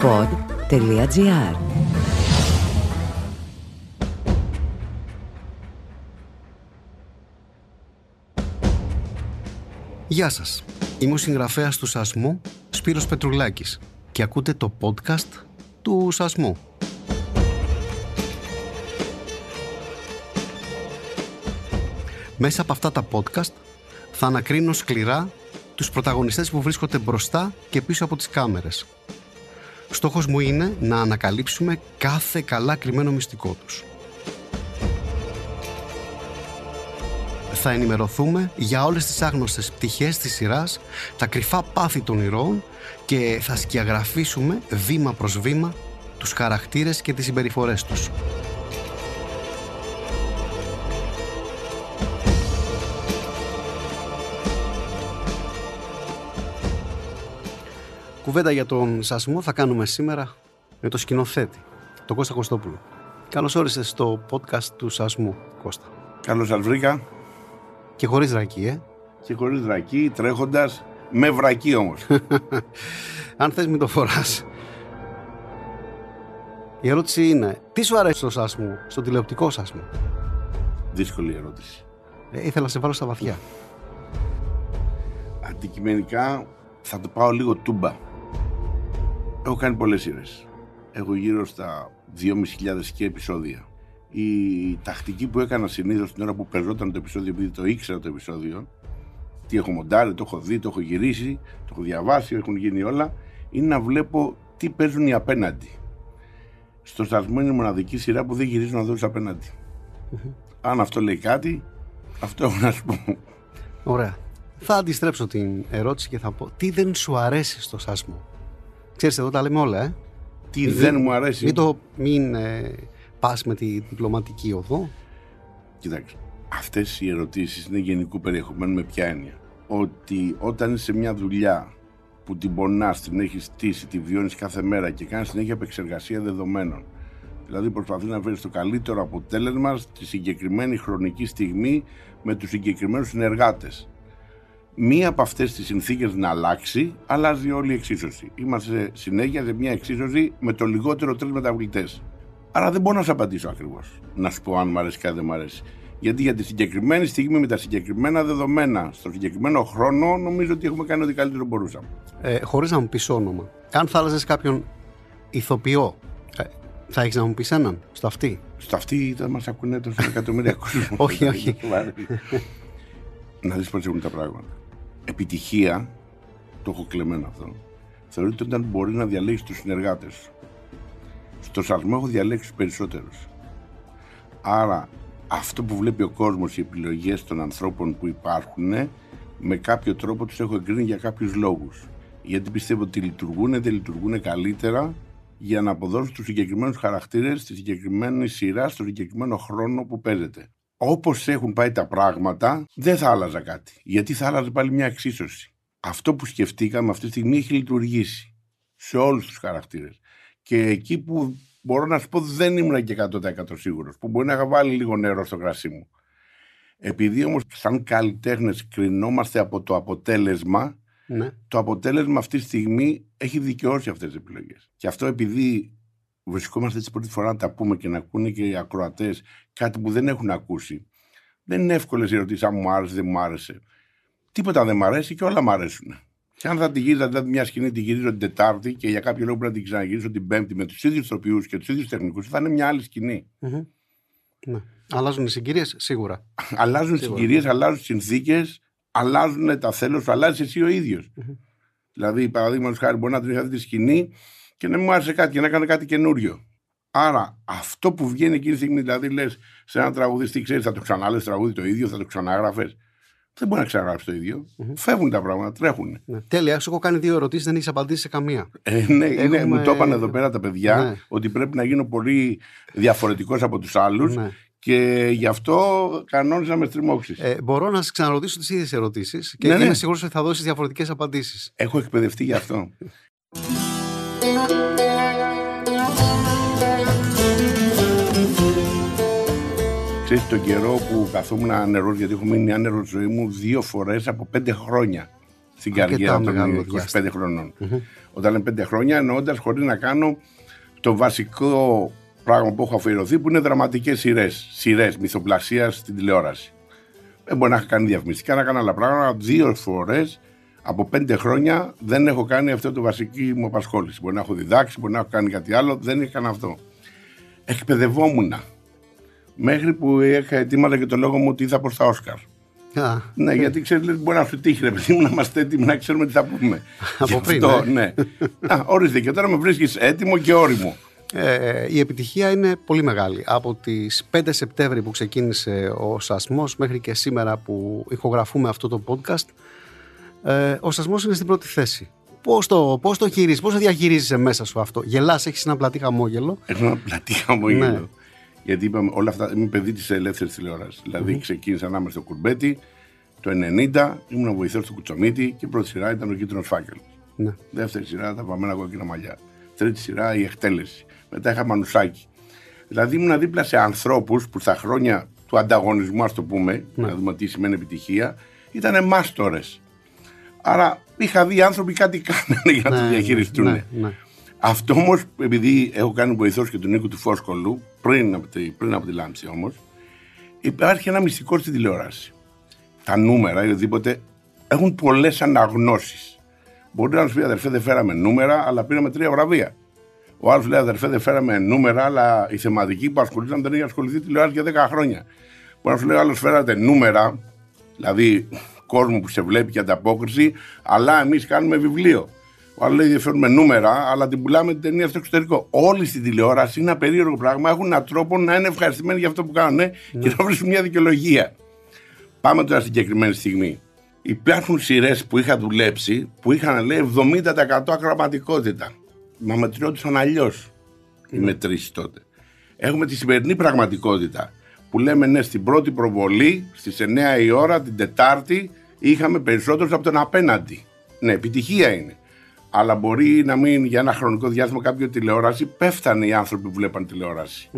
pod.gr Γεια σας. Είμαι ο συγγραφέας του Σασμού, Σπύρος Πετρουλάκης και ακούτε το podcast του Σασμού. Μέσα από αυτά τα podcast θα ανακρίνω σκληρά τους πρωταγωνιστές που βρίσκονται μπροστά και πίσω από τις κάμερες. Στόχος μου είναι να ανακαλύψουμε κάθε καλά κρυμμένο μυστικό τους. Θα ενημερωθούμε για όλες τις άγνωστες πτυχές της σειράς, τα κρυφά πάθη των ηρώων και θα σκιαγραφίσουμε βήμα προς βήμα τους χαρακτήρες και τις συμπεριφορές τους. Κουβέντα για τον σασμό θα κάνουμε σήμερα με το σκηνοθέτη, τον Κώστα Κωστόπουλο. Καλώς όρισες στο podcast του σασμού, Κώστα. Καλώς σας βρήκα. Και χωρίς ρακή, ε. Και χωρίς ρακή, τρέχοντας, με βρακή όμως. Αν θες μην το φοράς. Η ερώτηση είναι, τι σου αρέσει στο σάσμο, στο τηλεοπτικό σάσμο. Δύσκολη ερώτηση. Ε, ήθελα να σε βάλω στα βαθιά. Αντικειμενικά θα το πάω λίγο τούμπα. Έχω κάνει πολλές σειρές. Έχω γύρω στα 2.500 και επεισόδια. Η τακτική που έκανα συνήθως την ώρα που περνόταν το επεισόδιο, επειδή το ήξερα το επεισόδιο, τι έχω μοντάρει, το έχω δει, το έχω γυρίσει, το έχω διαβάσει, έχουν γίνει όλα, είναι να βλέπω τι παίζουν οι απέναντι. Στο σταθμό είναι η μοναδική σειρά που δεν γυρίζουν να δω απέναντι. Αν αυτό λέει κάτι, αυτό έχω να σου πω. Ωραία. Θα αντιστρέψω την ερώτηση και θα πω τι δεν σου αρέσει στο σάσμο. Ξέρεις εδώ τα λέμε όλα, ε. Τι δεν μου αρέσει. Μην το μην ε, πας με τη διπλωματική οδό. Κοιτάξτε, αυτές οι ερωτήσεις είναι γενικού περιεχομένου με ποια έννοια. Ότι όταν είσαι σε μια δουλειά που την πονάς, την έχεις στήσει, τη βιώνεις κάθε μέρα και κάνεις συνέχεια επεξεργασία δεδομένων. Δηλαδή προσπαθείς να βρεις το καλύτερο αποτέλεσμα στη συγκεκριμένη χρονική στιγμή με τους συγκεκριμένους συνεργάτες μία από αυτές τις συνθήκες να αλλάξει, αλλάζει όλη η εξίσωση. Είμαστε συνέχεια σε μια εξίσωση με το λιγότερο τρεις μεταβλητές. Άρα δεν μπορώ να σου απαντήσω ακριβώς. Να σου πω αν μου αρέσει ή δεν μου αρέσει. Γιατί για τη συγκεκριμένη στιγμή με τα συγκεκριμένα δεδομένα, στο συγκεκριμένο χρόνο, νομίζω ότι έχουμε κάνει ό,τι καλύτερο μπορούσαμε. Ε, Χωρίς να μου πεις όνομα, αν θα άλλαζες κάποιον ηθοποιό, ε, θα έχεις να μου πεις έναν στο αυτή. Στο αυτή θα μας ακούνε τόσο εκατομμύρια κόσμος. όχι, όχι. να δεις πώς έχουν τα πράγματα επιτυχία, το έχω κλεμμένο αυτό, θεωρείται όταν μπορεί να διαλέξει τους συνεργάτες σου. Στο σαρμό έχω διαλέξει τους περισσότερους. Άρα αυτό που βλέπει ο κόσμος, οι επιλογές των ανθρώπων που υπάρχουν, με κάποιο τρόπο τους έχω εγκρίνει για κάποιους λόγους. Γιατί πιστεύω ότι λειτουργούν, δεν λειτουργούν καλύτερα για να αποδώσουν τους συγκεκριμένους χαρακτήρες στη συγκεκριμένη σειρά, στο συγκεκριμένο χρόνο που παίζεται. Όπως έχουν πάει τα πράγματα, δεν θα άλλαζα κάτι. Γιατί θα άλλαζε πάλι μια εξίσωση. Αυτό που σκεφτήκαμε αυτή τη στιγμή έχει λειτουργήσει σε όλους τους χαρακτήρες. Και εκεί που μπορώ να σου πω δεν ήμουν και 100% σίγουρος, που μπορεί να είχα βάλει λίγο νερό στο κρασί μου. Επειδή όμως, σαν καλλιτέχνες, κρινόμαστε από το αποτέλεσμα, ναι. το αποτέλεσμα αυτή τη στιγμή έχει δικαιώσει αυτές τις επιλογές. Και αυτό επειδή βρισκόμαστε έτσι πρώτη φορά να τα πούμε και να ακούνε και οι ακροατές κάτι που δεν έχουν ακούσει. Δεν είναι εύκολες οι ερωτήσεις αν μου άρεσε, δεν μου άρεσε. Τίποτα δεν μου αρέσει και όλα μου αρέσουν. Και αν θα τη γυρίζω, δηλαδή μια σκηνή τη γυρίζω την Τετάρτη και για κάποιο λόγο πρέπει να την ξαναγυρίσω την Πέμπτη με τους ίδιους τοπιού και τους ίδιους τεχνικούς, θα είναι μια άλλη σκηνή. Mm-hmm. Ναι. Αλλάζουν οι συγκυρίες, σίγουρα. αλλάζουν οι συγκυρίες, αλλάζουν οι συνθήκες, αλλάζουν τα θέλω σου, αλλάζει εσύ ο ίδιος. Mm-hmm. Δηλαδή, παραδείγματος χάρη, μπορεί να την είχα δει τη σκηνή και να μου άρεσε κάτι και να έκανε κάτι καινούριο. Άρα αυτό που βγαίνει εκείνη τη στιγμή, δηλαδή λες σε έναν τραγουδιστή, ξέρεις, θα το ξανάλε τραγούδι το ίδιο, θα το ξανάγραφε. Δεν μπορεί να ξαναγράψεις το ίδιο. Mm-hmm. Φεύγουν τα πράγματα, τρέχουν. Ναι. Τέλεια. Σου έχω κάνει δύο ερωτήσεις, δεν έχεις απαντήσει σε καμία. Ε, ναι, Έχουμε... είναι, μου το είπαν εδώ πέρα τα παιδιά ναι. ότι πρέπει να γίνω πολύ διαφορετικός από τους άλλους. Ναι. Και γι' αυτό κανόνισα με στριμώξεις. Ε, μπορώ να σας ξαναρωτήσω τις ίδιες ερωτήσεις και ναι, είμαι ναι. σίγουρος ότι θα δώσεις διαφορετικές απαντήσεις. Έχω εκπαιδευτεί γι' αυτό. Ξέρεις τον καιρό που καθόμουν ανερός, γιατί έχω μείνει άνερος ζωή μου δύο φορές από πέντε χρόνια στην καριέρα των 25 χρονών. Όταν είναι πέντε χρόνια, εννοώντας χωρίς να κάνω το βασικό πράγμα που έχω αφιερωθεί, που είναι δραματικές σειρές. Σειρές μυθοπλασία στην τηλεόραση. Δεν μπορεί να έχω κάνει διαφημιστικά, να κάνω άλλα πράγματα. Δύο φορές από πέντε χρόνια δεν έχω κάνει αυτό το βασική μου απασχόληση. Μπορεί να έχω διδάξει, μπορεί να έχω κάνει κάτι άλλο, δεν έκανα αυτό. Εκπαιδευόμουν μέχρι που είχα ετοίματα και το λόγο μου ότι θα προς τα Όσκαρ. Α, Ναι, γιατί ξέρεις, μπορεί να σου τύχει ρε παιδί μου να είμαστε έτοιμοι να ξέρουμε τι θα πούμε. Από Γι' πριν, αυτό, ε. ναι. Α, ορίστε και τώρα με βρίσκεις έτοιμο και όριμο. Ε, η επιτυχία είναι πολύ μεγάλη. Από τις 5 Σεπτέμβρη που ξεκίνησε ο Σασμός μέχρι και σήμερα που ηχογραφούμε αυτό το podcast, ε, ο Σασμός είναι στην πρώτη θέση. Πώς το, πώς το χειρίζεις, πώς το διαχειρίζεσαι μέσα σου αυτό; Γελάς, έχεις ένα πλατή χαμόγελο. Έχω ένα πλατή χαμόγελο. Ναι. Γιατί είπαμε όλα αυτά, είμαι παιδί της ελεύθερης τηλεόρασης. Δηλαδή ξεκίνησα να είμαι στο κουρμπέτι το 90, ήμουν βοηθός του Κουτσομίτη και η πρώτη σειρά ήταν ο κίτρινος φάκελος. Ναι. Δεύτερη σειρά τα βαμμένα κόκκινα μαλλιά. Τρίτη σειρά η εκτέλεση. Μετά είχα μανουσάκι. Δηλαδή ήμουν δίπλα σε ανθρώπους που στα χρόνια του ανταγωνισμού, ας το πούμε, να δούμε τι σημαίνει επιτυχία, ήταν μάστορες. Άρα είχα δει άνθρωποι κάτι κάνανε για να το Ναι, διαχειριστούν. ναι, ναι. Αυτό όμως, επειδή έχω κάνει βοηθός και του Νίκου του Φόσκολου, πριν από τη, πριν από τη Λάμψη όμως, υπάρχει ένα μυστικό στην τηλεόραση. Τα νούμερα ή οτιδήποτε έχουν πολλές αναγνώσεις. Μπορεί να σου πει αδερφέ δεν φέραμε νούμερα, αλλά πήραμε τρία βραβεία. Ο άλλος λέει αδερφέ δεν φέραμε νούμερα, αλλά η θεματική που ασχολούνταν δεν έχει ασχοληθεί τηλεόραση για 10 χρόνια. Μπορεί να σου λέει άλλος φέρατε νούμερα, δηλαδή κόσμο που σε βλέπει και ανταπόκριση, αλλά εμείς κάνουμε βιβλίο. Ο άλλο λέει δεν φέρνουμε νούμερα, αλλά την πουλάμε την ταινία στο εξωτερικό. Όλοι στην τηλεόραση είναι ένα περίεργο πράγμα. Έχουν έναν τρόπο να είναι ευχαριστημένοι για αυτό που κάνουν και να βρίσκουν μια δικαιολογία. Πάμε τώρα στην συγκεκριμένη στιγμή. Υπάρχουν σειρές που είχα δουλέψει που είχαν λέει 70% ακροματικότητα. Μα μετριόντουσαν αλλιώς οι μετρήσεις τότε. Έχουμε τη σημερινή πραγματικότητα που λέμε ναι, στην πρώτη προβολή στις 9 η ώρα την Τετάρτη είχαμε περισσότερους από τον απέναντι. Ναι, επιτυχία είναι. Αλλά μπορεί να μην για ένα χρονικό διάστημα κάποιο τηλεόραση πέφτανε οι άνθρωποι που βλέπαν τηλεόραση.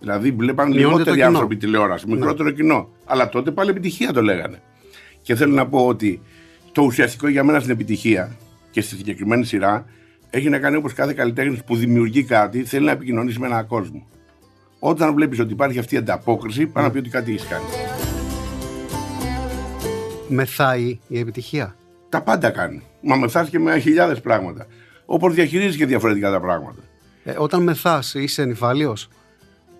Δηλαδή βλέπαν Μειώνεται το λιγότεροι κοινό. άνθρωποι τηλεόραση, μικρότερο κοινό. Αλλά τότε πάλι επιτυχία το λέγανε. Και θέλω να πω ότι το ουσιαστικό για μένα στην επιτυχία και στη συγκεκριμένη σειρά έχει να κάνει όπως κάθε καλλιτέχνης που δημιουργεί κάτι θέλει να επικοινωνήσει με έναν κόσμο. Όταν βλέπεις ότι υπάρχει αυτή η ανταπόκριση, πάει να πει ότι κάτι έχεις κάνει. Μεθάει η επιτυχία; Τα πάντα κάνει. Μα μεθάς και με χιλιάδες πράγματα. Όπως διαχειρίζεις και διαφορετικά τα πράγματα. Ε, όταν μεθάς είσαι νυφάλιος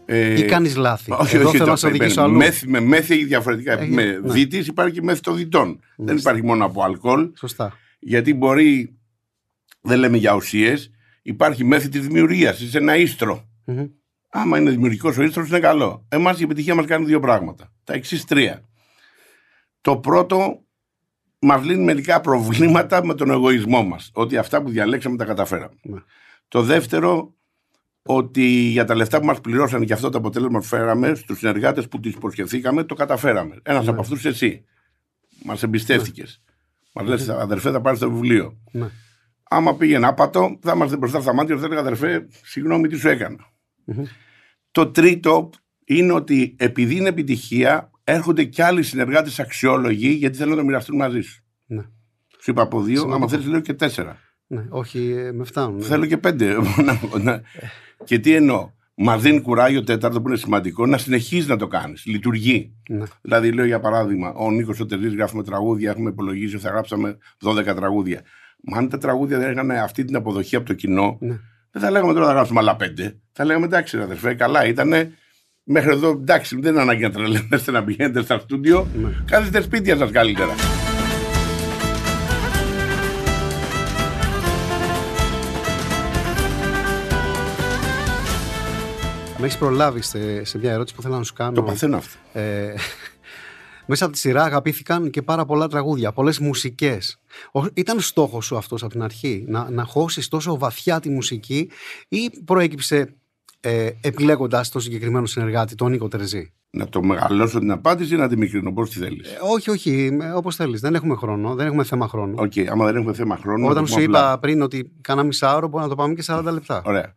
Ε, ή κάνεις λάθη; Όχι, Εδώ όχι, θέλω το να σε οδηγήσω περιμένω. αλλού. Μέθη, με μέθη έχει διαφορετικά. Έχει, με ναι. δίτης υπάρχει και μέθη των διτών. Δεν υπάρχει μόνο από αλκοόλ. Σωστά. Γιατί μπορεί, δεν λέμε για ουσίες, υπάρχει μέθη της δημιουργίας. Είσαι ένα ίστρο. Μμμ. Άμα είναι δημιουργικός ο ίστρος, είναι καλό. Εμάς η επιτυχία μας κάνει δύο πράγματα. Τα εξής τρία. Το πρώτο, μας λύνει μερικά προβλήματα με τον εγωισμό μας. Ότι αυτά που διαλέξαμε τα καταφέραμε. Ναι. Το δεύτερο, ότι για τα λεφτά που μας πληρώσαν και αυτό το αποτέλεσμα που φέραμε στους συνεργάτες που του υποσχεθήκαμε, το καταφέραμε. Ένας από αυτούς εσύ. Μας εμπιστεύτηκες. Μας λες, αδερφέ, θα πάρεις το βιβλίο. Ναι. Άμα πήγαινε άπατο, θα είμαστε μπροστά στα μάτια, θα έλεγα αδερφέ, συγγνώμη, τι σου έκανα. Το τρίτο είναι ότι επειδή είναι επιτυχία, έρχονται και άλλοι συνεργάτες αξιόλογοι γιατί θέλουν να το μοιραστούν μαζί σου. Ναι. Σου είπα από δύο, Σημαντικό. άμα θέλεις, λέω και τέσσερα. ναι. Όχι, ε, με φτάνουν. ναι. Θέλω και πέντε. Να- να- και τι εννοώ. Μα δίνει κουράγιο τέταρτο που είναι σημαντικό να συνεχίζεις να το κάνεις. Λειτουργεί. Ναι. Δηλαδή, λέω για παράδειγμα, ο Νίκος Οτερζή γράφουμε τραγούδια, έχουμε υπολογίσει ότι θα γράψαμε 12 τραγούδια. Μα αν τα τραγούδια δεν είχαν αυτή την αποδοχή από το κοινό, Ναι. δεν θα λέγαμε τώρα θα γράψουμε άλλα πέντε. Θα λέγαμε εντάξει, ρε αδερφέ, καλά ήταν. Μέχρι εδώ εντάξει, δεν είναι ανάγκη να τρελαίνεστε να πηγαίνετε στα στούντιο. Ναι. Κάθεστε σπίτια σας καλύτερα. Με έχεις προλάβει σε, σε μια ερώτηση που θέλω να σου κάνω. Το παθαίνω αυτό. Ε, μέσα από τη σειρά αγαπήθηκαν και πάρα πολλά τραγούδια, πολλές μουσικές. Ήταν στόχος σου αυτός από την αρχή, να, να χώσεις τόσο βαθιά τη μουσική, ή προέκυψε ε, επιλέγοντας τον συγκεκριμένο συνεργάτη, τον Νίκο Τερζή. Να το μεγαλώσω την απάντηση ή να τη μικρύνω, πώς τη θέλεις. Ε, όχι, όχι, όπως θέλεις. Δεν έχουμε χρόνο, δεν έχουμε θέμα χρόνου. Οκ, άμα δεν έχουμε θέμα χρόνου. να Όταν το σου πούμε είπα απλά. πριν ότι κάνα μισάωρο, μπορεί να το πάμε και 40 λεπτά. Ωραία.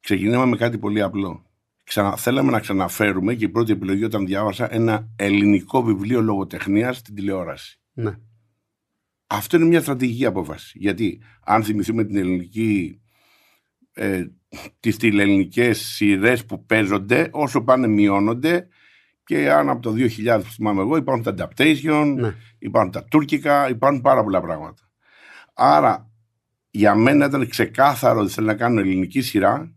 Ξεκινάμε με κάτι πολύ απλό. Ξανα, θέλαμε να ξαναφέρουμε και η πρώτη επιλογή όταν διάβασα ένα ελληνικό βιβλίο λογοτεχνίας στην τηλεόραση. Ναι. Αυτό είναι μια στρατηγική απόφαση. Γιατί αν θυμηθούμε την ελληνική ε, τις τηλεελληνικές σειρές που παίζονται όσο πάνε μειώνονται και αν από το 2000 που θυμάμαι εγώ υπάρχουν τα adaptation, ναι. υπάρχουν τα τουρκικά, υπάρχουν πάρα πολλά πράγματα. Άρα για μένα ήταν ξεκάθαρο ότι θέλει να κάνουν ελληνική σειρά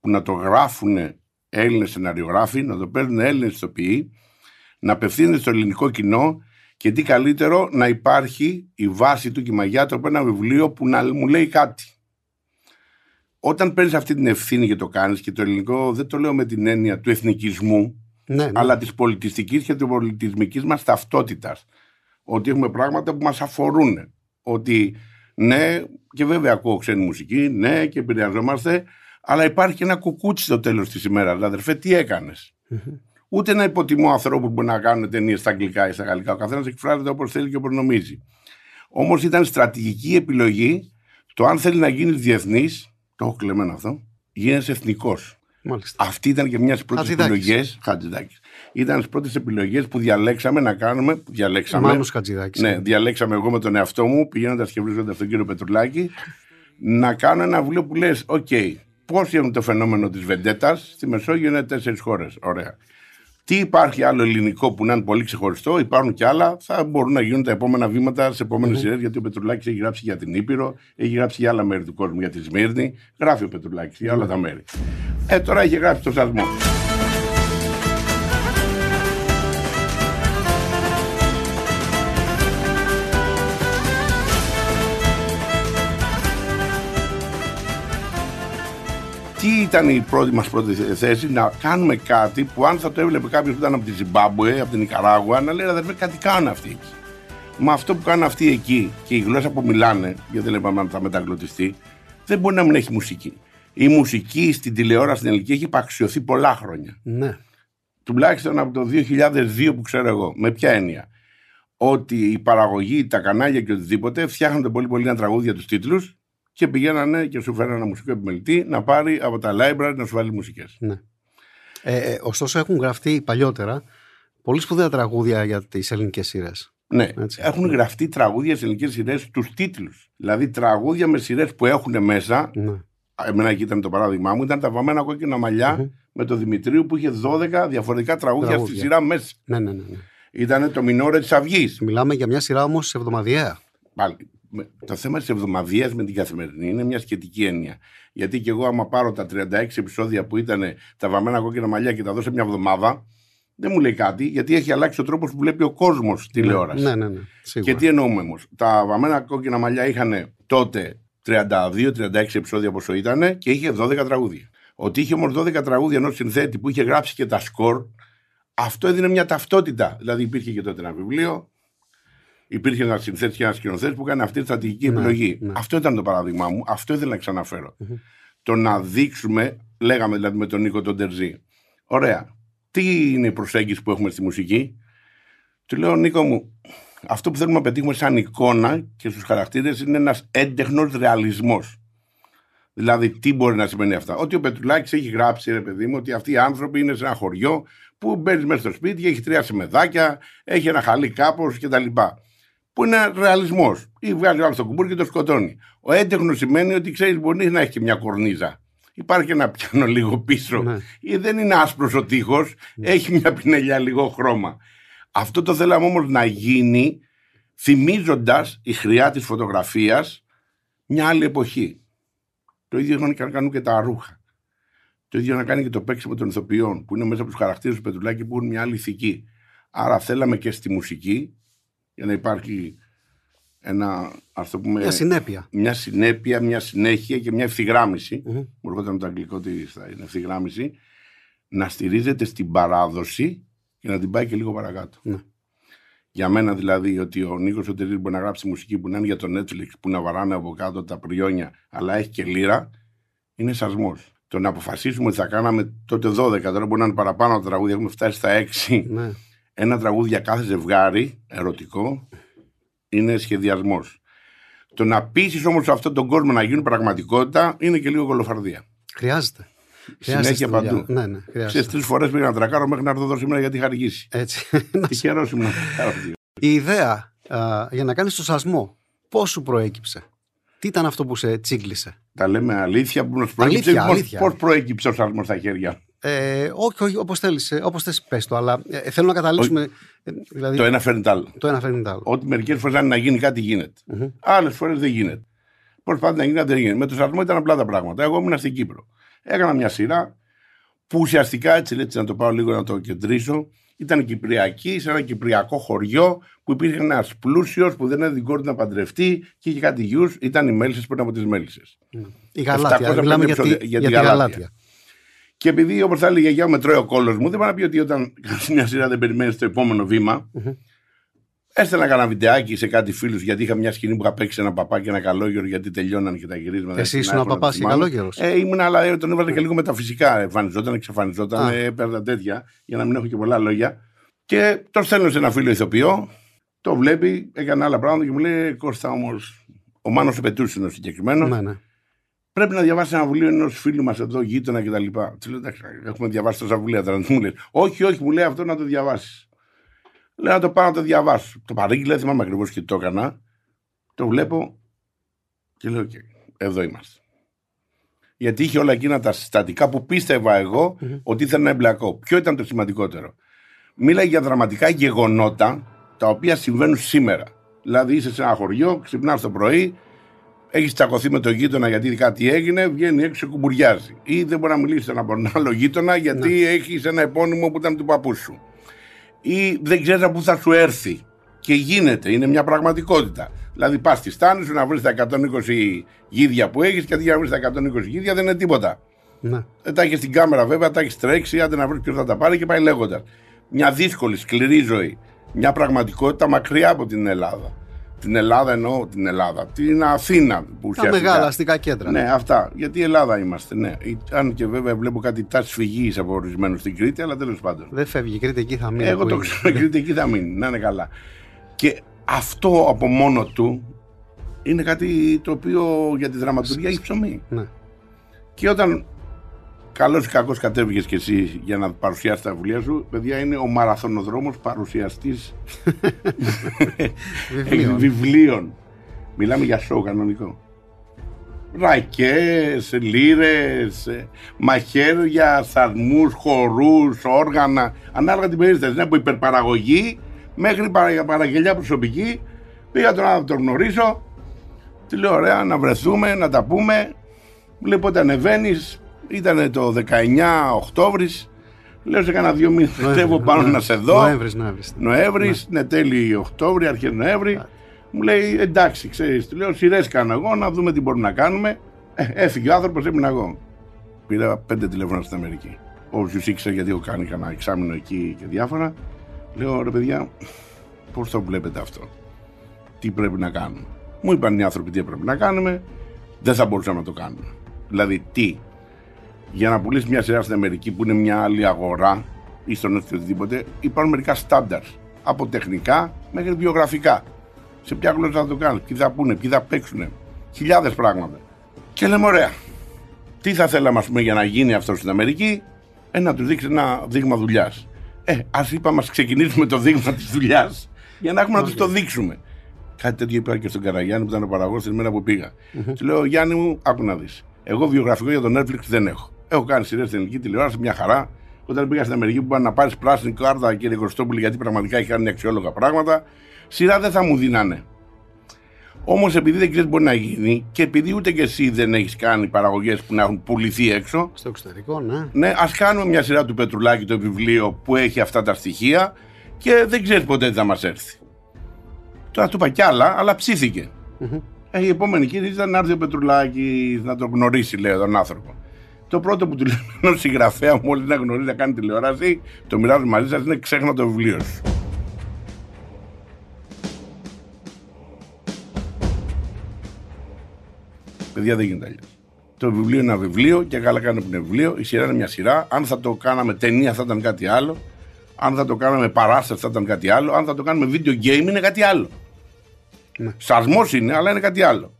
που να το γράφουν Έλληνες σεναριογράφοι, να το παίρνουν Έλληνες ηθοποιοί, να απευθύνεται στο ελληνικό κοινό και τι καλύτερο να υπάρχει η βάση του Κιμαγιάτου από ένα βιβλίο που να μου λέει κάτι. Όταν παίρνεις αυτή την ευθύνη και το κάνεις, και το ελληνικό δεν το λέω με την έννοια του εθνικισμού, ναι, ναι. αλλά της πολιτιστικής και της πολιτισμικής μας ταυτότητας. Ότι έχουμε πράγματα που μας αφορούν. Ότι ναι, και βέβαια ακούω ξένη μουσική, ναι, και επηρεαζόμαστε, αλλά υπάρχει και ένα κουκούτσι στο τέλος της ημέρας. Δηλαδή, αδερφέ, τι έκανες; Ούτε να υποτιμώ ανθρώπους που μπορεί να κάνουν ταινίες στα αγγλικά ή στα γαλλικά. Ο καθένας εκφράζεται όπως θέλει και όπως νομίζει. Όμως ήταν στρατηγική επιλογή το αν θέλει να γίνεις διεθνής, το έχω κλεμμένο αυτό, γίνεσαι εθνικός. Αυτή ήταν και μια στις πρώτες επιλογές. Χατζηδάκης. Ήταν στις πρώτες επιλογές που διαλέξαμε να κάνουμε. Διαλέξαμε. Μάνος Χατζηδάκης. Ναι, διαλέξαμε εγώ με τον εαυτό μου, πηγαίνοντας και βρίσκοντας τον κύριο Πετρουλάκη, να κάνω ένα βιβλίο που λες: OK, okay, πώς είναι το φαινόμενο της Βεντέτας; Στη Μεσόγειο είναι τέσσερις χώρες. Ωραία. Τι υπάρχει άλλο ελληνικό που να είναι πολύ ξεχωριστό, υπάρχουν και άλλα. Θα μπορούν να γίνουν τα επόμενα βήματα σε επόμενες mm-hmm. σειρές. Γιατί ο Πετρουλάκης έχει γράψει για την Ήπειρο, έχει γράψει για άλλα μέρη του κόσμου, για τη Σμύρνη. Γράφει ο Πετρουλάκης για όλα τα μέρη. Ε, τώρα έχει γράψει το σασμό. Τι ήταν η πρώτη μας πρώτη θέση, να κάνουμε κάτι που αν θα το έβλεπε κάποιος που ήταν από τη Ζιμπάμπουε, από την Ικαράγουα, να λέει αδερφέ, κάτι κάνουν αυτοί. Μα αυτό που κάνουν αυτοί εκεί και η γλώσσα που μιλάνε, γιατί δεν είπαμε αν θα μεταγλωτιστεί, δεν μπορεί να μην έχει μουσική. Η μουσική στην τηλεόραση στην ελληνική έχει υπαξιωθεί πολλά χρόνια. Ναι. Τουλάχιστον από το 2002 που ξέρω εγώ. Με ποια έννοια; Ότι η παραγωγή, τα κανάλια και οτιδήποτε φτιάχνονται πολύ πολύ ένα τραγούδια τους τίτλους και πηγαίνανε και σου φέρανε ένα μουσικό επιμελητή να πάρει από τα library να σου βάλει μουσικές. Ναι. Ε, ε, ωστόσο, έχουν γραφτεί παλιότερα πολύ σπουδαία τραγούδια για τις ελληνικές σειρές. Ναι, Έτσι. έχουν γραφτεί τραγούδια σε ελληνικές σειρές στου τίτλους. Δηλαδή τραγούδια με σειρές που έχουν μέσα. Ναι. Εμένα εκεί ήταν το παράδειγμά μου, ήταν τα βαμμένα κόκκινα με το Δημητρίου που είχε 12 διαφορετικά τραγούδια, τραγούδια. στη σειρά μέσα. Ναι, ναι, ναι. ναι. Ήταν το Μινόρε της Αυγής. Μιλάμε για μια σειρά όμως εβδομαδιαία. Πάλι το θέμα της εβδομαδία με την καθημερινή είναι μια σχετική έννοια. Γιατί και εγώ, άμα πάρω τα 36 επεισόδια που ήταν τα βαμμένα κόκκινα μαλλιά και τα δώσω μια εβδομάδα, δεν μου λέει κάτι, γιατί έχει αλλάξει ο τρόπος που βλέπει ο κόσμος τηλεόραση. Ναι, ναι, ναι. Και τι εννοούμε όμως. Τα βαμμένα κόκκινα μαλλιά είχαν τότε 32-36 επεισόδια πόσο ήταν και είχε 12 τραγούδια. Ότι είχε όμως 12 τραγούδια ενός συνθέτη που είχε γράψει και τα σκορ, αυτό έδινε μια ταυτότητα. Δηλαδή υπήρχε και τότε ένα βιβλίο, υπήρχε ένα συνθέτη και ένας σκηνοθέτης που έκανε αυτή τη στρατηγική ναι, επιλογή. Ναι. Αυτό ήταν το παράδειγμά μου. Αυτό ήθελα να ξαναφερω Το να δείξουμε, λέγαμε δηλαδή με τον Νίκο τον Τερζή. Ωραία. Τι είναι η προσέγγιση που έχουμε στη μουσική; Του λέω, Νίκο μου, αυτό που θέλουμε να πετύχουμε σαν εικόνα και στους χαρακτήρες είναι ένας έντεχνος ρεαλισμός. Δηλαδή, τι μπορεί να σημαίνει αυτά; Ότι ο Πετρουλάκης έχει γράψει, ρε παιδί μου, ότι αυτοί οι άνθρωποι είναι σε ένα χωριό που μπαίνεις μέσα στο σπίτι και έχει τρία σεμεδάκια, έχει ένα χαλί κάπως κτλ που είναι ρεαλισμός. Ή βγάζει ο άλλο το κουμπούρ και το σκοτώνει. Ο έντεχνος σημαίνει ότι ξέρεις, μπορεί να έχει και μια κορνίζα. Υπάρχει ένα πιάνο λίγο πίσω. Ναι. Ή δεν είναι άσπρος ο τείχος, ναι. έχει μια πινελιά λίγο χρώμα. Αυτό το θέλαμε όμως να γίνει θυμίζοντας η χρειά της φωτογραφίας μια άλλη εποχή. Το ίδιο να κάνουν και τα ρούχα. Το ίδιο να κάνει και το παίξιμο των ηθοποιών, που είναι μέσα από τους χαρακτήρες του Πετρουλάκη που έχουν μια άλλη ηθική. Άρα θέλαμε και στη μουσική για να υπάρχει ένα, ας το πούμε, μια συνέπεια. Μια συνέπεια, μια συνέχεια και μια ευθυγράμμιση. Mm-hmm. Μου έρχονταν το αγγλικό τι θα είναι ευθυγράμμιση. Να στηρίζεται στην παράδοση και να την πάει και λίγο παρακάτω. Mm. Για μένα δηλαδή ότι ο Νίκος Σωτηρή μπορεί να γράψει μουσική που να είναι για το Netflix, που να βαράνε από κάτω τα πριόνια, αλλά έχει και λύρα, είναι σασμός. Το να αποφασίσουμε ότι θα κάναμε τότε 12, τώρα μπορεί να είναι παραπάνω τα τραγούδια, έχουμε φτάσει στα 6. Ναι ένα τραγούδι για κάθε ζευγάρι, ερωτικό, είναι σχεδιασμός. Το να πείσεις όμως αυτόν τον κόσμο να γίνει πραγματικότητα είναι και λίγο κολοφαρδία. Χρειάζεται. Συνέχεια παντού. Ναι, ναι, Σε τρεις φορές πήγα να τρακάρω μέχρι να έρθω εδώ σήμερα γιατί είχα αργήσει. Έτσι. Τυχερό ήμουν. Η ιδέα α, για να κάνεις το σασμό Πώς σου προέκυψε, Τι ήταν αυτό που σε τσίγκλισε; Τα λέμε αλήθεια που μας προέκυψε. Αλήθεια, αλήθεια. Πώς προέκυψε ο σαρμό στα χέρια; Ε, όχι, όχι, όπως θέλεις, όπως θες πες το, αλλά ε, θέλω να καταλήξουμε. ε, δηλαδή, Το ένα φέρνει το άλλο. το ένα φέρνει το άλλο. Ότι μερικές φορές αν να γίνει κάτι γίνεται. Άλλες φορές δεν γίνεται. Προσπάθησε να γίνει κάτι δεν γίνεται. Με το σαρμό ήταν απλά τα πράγματα. Εγώ ήμουν στην Κύπρο. Έκανα μια σειρά που ουσιαστικά έτσι, έτσι να το πάω λίγο να το κεντρήσω. Ήταν κυπριακή, σε ένα κυπριακό χωριό που υπήρχε ένας πλούσιος που δεν έδινε την κόρη του να παντρευτεί και είχε κάτι γιους. Ήταν οι μέλισσες πριν από τις μέλισσες. Η Γαλάτια. 750 Μιλάμε για, τη, επεισόδια για για τη τη Γαλάτια. Γαλάτια. Και επειδή όπως θα έλεγε η γιαγιά μου, με τρώει ο κόλο μου, δεν πάει να πει ότι όταν κάνει μια σειρά δεν περιμένει το επόμενο βήμα. Έστελνα κανένα βιντεάκι σε κάτι φίλους γιατί είχα μια σκηνή που είχα παίξει ένα παπά και ένα καλόγερο γιατί τελειώναν και τα γυρίσματα. Εσύ στην ήσουν ο iPhone, να παπάς το και θυμάμαι. καλόγερος; Ε, ήμουν, αλλά ε, τον έβαζα και λίγο μεταφυσικά. Εμφανιζόταν, εξαφανιζόταν, Α. ε, έπαιρνα τέτοια για να μην έχω και πολλά λόγια. Και το στέλνω σε ένα φίλο ηθοποιό, το βλέπει, έκανε άλλα πράγματα και μου λέει Κώστα όμως. Ο Μάνος Πετούσινο είναι ο συγκεκριμένος. Ναι, ναι. Πρέπει να διαβάσει ένα βιβλίο ενός φίλου μας εδώ, γείτονα κτλ. Του λέω εντάξει, έχουμε διαβάσει τόσα βιβλία τώρα. Μου λέει, Όχι, όχι, μου λέει αυτό να το διαβάσεις. Λέω να το πάω να το διαβάσω. Το παρήγγειλα, δεν θυμάμαι ακριβώς και το έκανα. Το βλέπω και λέω: «OK, Εδώ είμαστε. Γιατί είχε όλα εκείνα τα συστατικά που πίστευα εγώ ότι ήθελα να εμπλακώ. Ποιο ήταν το σημαντικότερο; Μίλαγε για δραματικά γεγονότα τα οποία συμβαίνουν σήμερα. Δηλαδή είσαι σε ένα χωριό, ξυπνάς το πρωί, έχεις τσακωθεί με τον γείτονα γιατί κάτι έγινε, βγαίνει έξω και κουμπουριάζει. Ή δεν μπορεί να μιλήσει με έναν άλλο γείτονα γιατί Ναι. έχεις ένα επώνυμο που ήταν του παππού σου. Ή δεν ξέρεις από πού θα σου έρθει. Και γίνεται, είναι μια πραγματικότητα. Δηλαδή πας στη στάνη σου να βρεις τα 120 γίδια που έχεις και αντί για να βρεις τα 120 γίδια δεν είναι τίποτα. ναι. Δεν τα έχεις στην κάμερα βέβαια, τα έχεις τρέξει, άντε να βρεις ποιος θα τα πάρει και πάει λέγοντας. Μια δύσκολη, σκληρή ζωή. Μια πραγματικότητα μακριά από την Ελλάδα. Την Ελλάδα εννοώ την Ελλάδα. Την Αθήνα που Τα ουσιαστικά. μεγάλα αστικά κέντρα. Ναι, αυτά. Γιατί η Ελλάδα είμαστε, ναι. Αν και βέβαια βλέπω κάτι τάση φυγής από ορισμένους στην Κρήτη, αλλά τέλος πάντων. Δεν φεύγει. Η Κρήτη εκεί θα μείνει. Εγώ που το είναι. ξέρω, η Κρήτη εκεί θα μείνει, να είναι καλά. Και αυτό από μόνο του είναι κάτι το οποίο για τη δραματουργία έχει ψωμί. Ναι. Και όταν καλός ή κακός κατέβηκες κι εσύ για να παρουσιάσεις τα βιβλία σου, παιδιά είναι ο μαραθωνοδρόμος παρουσιαστής Βιβλίων. βιβλίων. Μιλάμε για σοου κανονικό. Ρακές, λύρες, ε, μαχαίρια, θαρμούς, χορούς, όργανα, ανάλογα την περίσταση. Είναι από υπερπαραγωγή μέχρι παρα- παραγγελιά προσωπική. Πήγα τώρα να τον γνωρίσω. Τη λέω, ωραία, να βρεθούμε, να τα πούμε. Μου λέει, πότε ανεβαίνεις. Ήταν το 19 Οκτώβρης. Λέω, σε κάνα δύο μήνες πιστεύω πάνω να σε δω. Νοέμβρης, Νοέμβρης. Νοέμβρης, ναι. τέλη Οκτώβρη, αρχές Νοέμβρη. Μου λέει εντάξει, ξέρεις, του λέω σειρές κάνω εγώ να δούμε τι μπορούμε να κάνουμε. Ε, έφυγε ο άνθρωπος, έμεινα εγώ. Πήρα πέντε τηλέφωνα στην Αμερική. Όποιου ήξερα γιατί έχω κάνει κανένα εξάμεινο εκεί και διάφορα. Λέω ρε παιδιά, πώς το βλέπετε αυτό; Τι πρέπει να κάνουμε; Μου είπαν οι άνθρωποι τι πρέπει να κάνουμε; Δεν θα μπορούσαμε να το κάνουμε. Δηλαδή, τι, για να πουλήσεις μια σειρά στην Αμερική που είναι μια άλλη αγορά ή στον Νότιο οτιδήποτε, υπάρχουν μερικά στάνταρς. Από τεχνικά μέχρι βιογραφικά. Σε ποια γλώσσα θα το κάνουν, ποιοι θα πούνε, ποιοι θα παίξουν. Χιλιάδες πράγματα. Και λέμε, ωραία. Τι θα θέλαμε, ας πούμε, για να γίνει αυτό στην Αμερική, ε, να τους δείξεις ένα δείγμα δουλειάς. Ε, ας είπαμε, ας ξεκινήσουμε το δείγμα της δουλειάς για να έχουμε να τους το δείξουμε. Κάτι τέτοιο είπα και στον Καραγιάννη που ήταν ο παραγωγός την ημέρα που πήγα. Του λέω, Γιάννη μου, άκου να δεις. Εγώ βιογραφικό για το Netflix δεν έχω. Έχω κάνει σειρές στην ελληνική τηλεόραση, μια χαρά. Όταν πήγα στην Αμερική που είπαν να πάρεις πράσινη κάρτα, κύριε Κωστόπουλη, γιατί πραγματικά έχει κάνει αξιόλογα πράγματα, σειρά δεν θα μου δίνανε. Όμως επειδή δεν ξέρεις μπορεί να γίνει και επειδή ούτε και εσύ δεν έχεις κάνει παραγωγές που να έχουν πουληθεί έξω, Στο εξωτερικό, ναι. ναι, ας κάνουμε μια σειρά του Πετρουλάκη το βιβλίο που έχει αυτά τα στοιχεία και δεν ξέρεις ποτέ τι θα μας έρθει. Τώρα του είπα κι άλλα, αλλά ψήθηκε. Ε, η επόμενη κίνηση ήταν να έρθει ο Πετρουλάκης να τον γνωρίσει, λέει, τον άνθρωπο. Το πρώτο που του λέμε ενό συγγραφέας, μόλι να γνωρίζει να κάνει τηλεόραση, το μοιράζω μαζί σας, είναι ξέχνα το βιβλίο σου. Παιδιά δεν γίνεται αλλιώς. Το βιβλίο είναι ένα βιβλίο και καλά κάνει που είναι βιβλίο. Η σειρά είναι μια σειρά. Αν θα το κάναμε ταινία θα ήταν κάτι άλλο. Αν θα το κάναμε παράσταση θα ήταν κάτι άλλο. Αν θα το κάνουμε video game είναι κάτι άλλο. Ναι. Σασμός είναι, αλλά είναι κάτι άλλο.